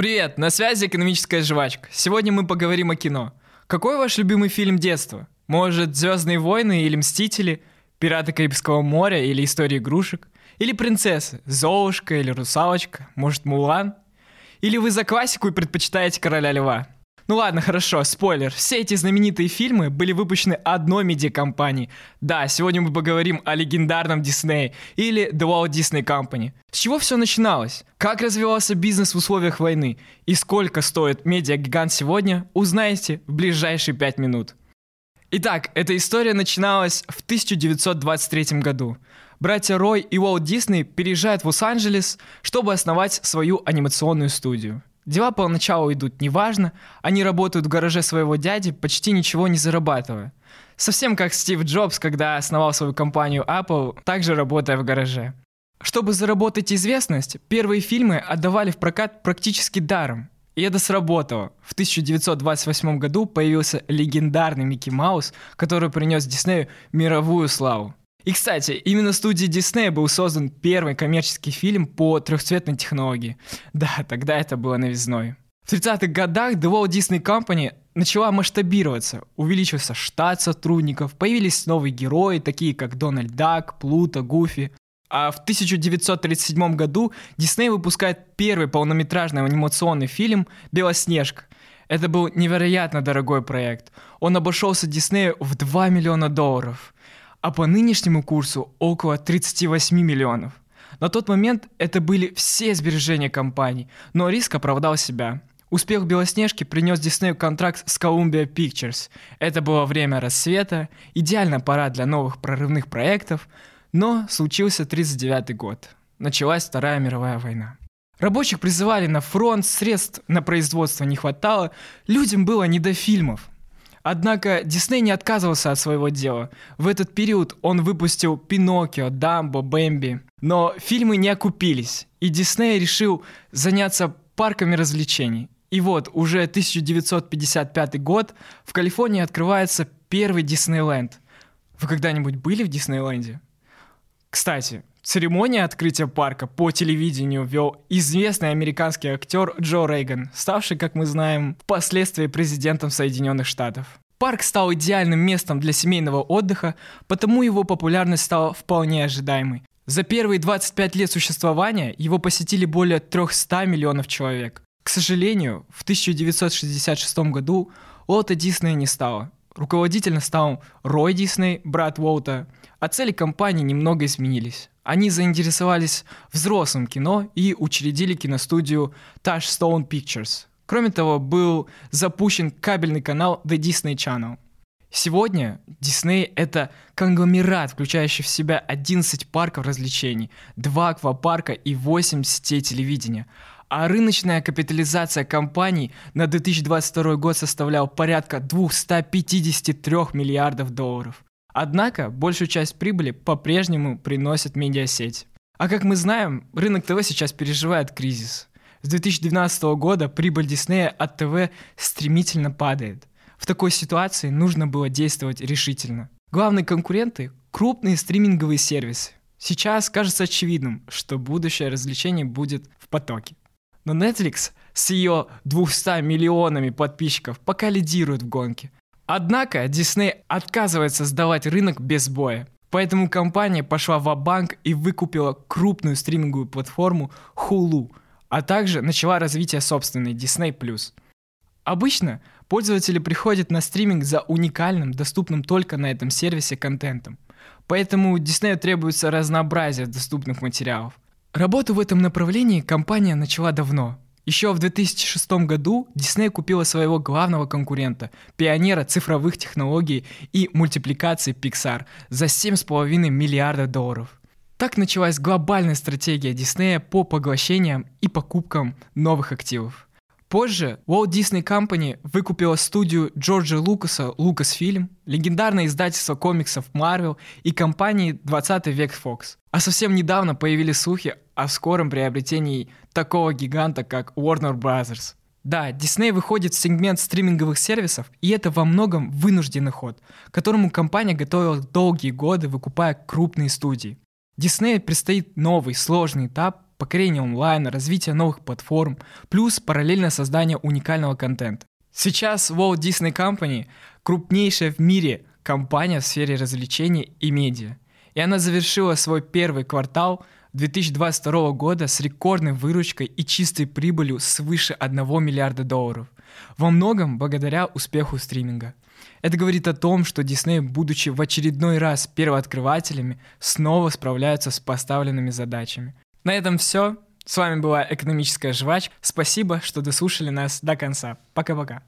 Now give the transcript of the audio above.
Привет, на связи экономическая жвачка. Сегодня мы поговорим о кино. Какой ваш любимый фильм детства? Может, «Звездные войны» или «Мстители», «Пираты Карибского моря» или «История игрушек»? Или «Принцессы», «Золушка» или «Русалочка», может, «Мулан»? Или вы за классику и предпочитаете «Короля льва»? Ну ладно, хорошо, спойлер. Все эти знаменитые фильмы были выпущены одной медиакомпанией. Да, сегодня мы поговорим о легендарном Дисней или The Walt Disney Company. С чего все начиналось? Как развивался бизнес в условиях войны? И сколько стоит медиагигант сегодня, узнаете в ближайшие пять минут. Итак, эта история начиналась в 1923 году. Братья Рой и Уолт Дисней переезжают в Лос-Анджелес, чтобы основать свою анимационную студию. Дела поначалу идут неважно, они работают в гараже своего дяди, почти ничего не зарабатывая. Совсем как Стив Джобс, когда основал свою компанию Apple, также работая в гараже. Чтобы заработать известность, первые фильмы отдавали в прокат практически даром. И это сработало. В 1928 году появился легендарный Микки Маус, который принес Диснею мировую славу. И, кстати, именно студии Disney был создан первый коммерческий фильм по трехцветной технологии. Да, тогда это было новизной. В 30-х годах The Walt Disney Company начала масштабироваться, увеличился штат сотрудников, появились новые герои, такие как Дональд Дак, Плута, Гуфи. А в 1937 году Дисней выпускает первый полнометражный анимационный фильм «Белоснежка». Это был невероятно дорогой проект. Он обошелся Диснею в 2 миллиона долларов – а по нынешнему курсу около 38 миллионов. На тот момент это были все сбережения компании, но риск оправдал себя. Успех Белоснежки принес Диснею контракт с Columbia Pictures. Это было время рассвета, идеальная пора для новых прорывных проектов, но случился 39 год. Началась Вторая мировая война. Рабочих призывали на фронт, средств на производство не хватало, людям было не до фильмов. Однако Дисней не отказывался от своего дела. В этот период он выпустил Пиноккио, Дамбо, Бэмби. Но фильмы не окупились, и Дисней решил заняться парками развлечений. И вот, уже 1955 год, в Калифорнии открывается первый Диснейленд. Вы когда-нибудь были в Диснейленде? Кстати, Церемония открытия парка по телевидению вел известный американский актер Джо Рейган, ставший, как мы знаем, впоследствии президентом Соединенных Штатов. Парк стал идеальным местом для семейного отдыха, потому его популярность стала вполне ожидаемой. За первые 25 лет существования его посетили более 300 миллионов человек. К сожалению, в 1966 году Уолта Диснея не стало. Руководителем стал Рой Дисней, брат Уолта, а цели компании немного изменились. Они заинтересовались взрослым кино и учредили киностудию Touchstone Pictures. Кроме того, был запущен кабельный канал The Disney Channel. Сегодня Disney — это конгломерат, включающий в себя 11 парков развлечений, 2 аквапарка и 8 сетей телевидения. А рыночная капитализация компаний на 2022 год составляла порядка 253 миллиардов долларов. Однако большую часть прибыли по-прежнему приносит медиасеть. А как мы знаем, рынок ТВ сейчас переживает кризис. С 2012 года прибыль Диснея от ТВ стремительно падает. В такой ситуации нужно было действовать решительно. Главные конкуренты – крупные стриминговые сервисы. Сейчас кажется очевидным, что будущее развлечений будет в потоке. Но Netflix с ее 200 миллионами подписчиков пока лидирует в гонке – Однако Disney отказывается сдавать рынок без боя. Поэтому компания пошла в банк и выкупила крупную стриминговую платформу Hulu, а также начала развитие собственной Disney+. Обычно пользователи приходят на стриминг за уникальным, доступным только на этом сервисе контентом. Поэтому Disney требуется разнообразие доступных материалов. Работу в этом направлении компания начала давно, еще в 2006 году Disney купила своего главного конкурента, пионера цифровых технологий и мультипликации Pixar за 7,5 миллиардов долларов. Так началась глобальная стратегия Диснея по поглощениям и покупкам новых активов. Позже Walt Disney Company выкупила студию Джорджа Лукаса Lucasfilm, легендарное издательство комиксов Marvel и компании 20 век Fox. А совсем недавно появились слухи о скором приобретении такого гиганта, как Warner Bros. Да, Disney выходит в сегмент стриминговых сервисов, и это во многом вынужденный ход, которому компания готовилась долгие годы, выкупая крупные студии. Disney предстоит новый, сложный этап покорение онлайна, развитие новых платформ, плюс параллельное создание уникального контента. Сейчас Walt Disney Company – крупнейшая в мире компания в сфере развлечений и медиа. И она завершила свой первый квартал 2022 года с рекордной выручкой и чистой прибылью свыше 1 миллиарда долларов. Во многом благодаря успеху стриминга. Это говорит о том, что Disney, будучи в очередной раз первооткрывателями, снова справляются с поставленными задачами. На этом все. С вами была экономическая жвачка. Спасибо, что дослушали нас до конца. Пока-пока.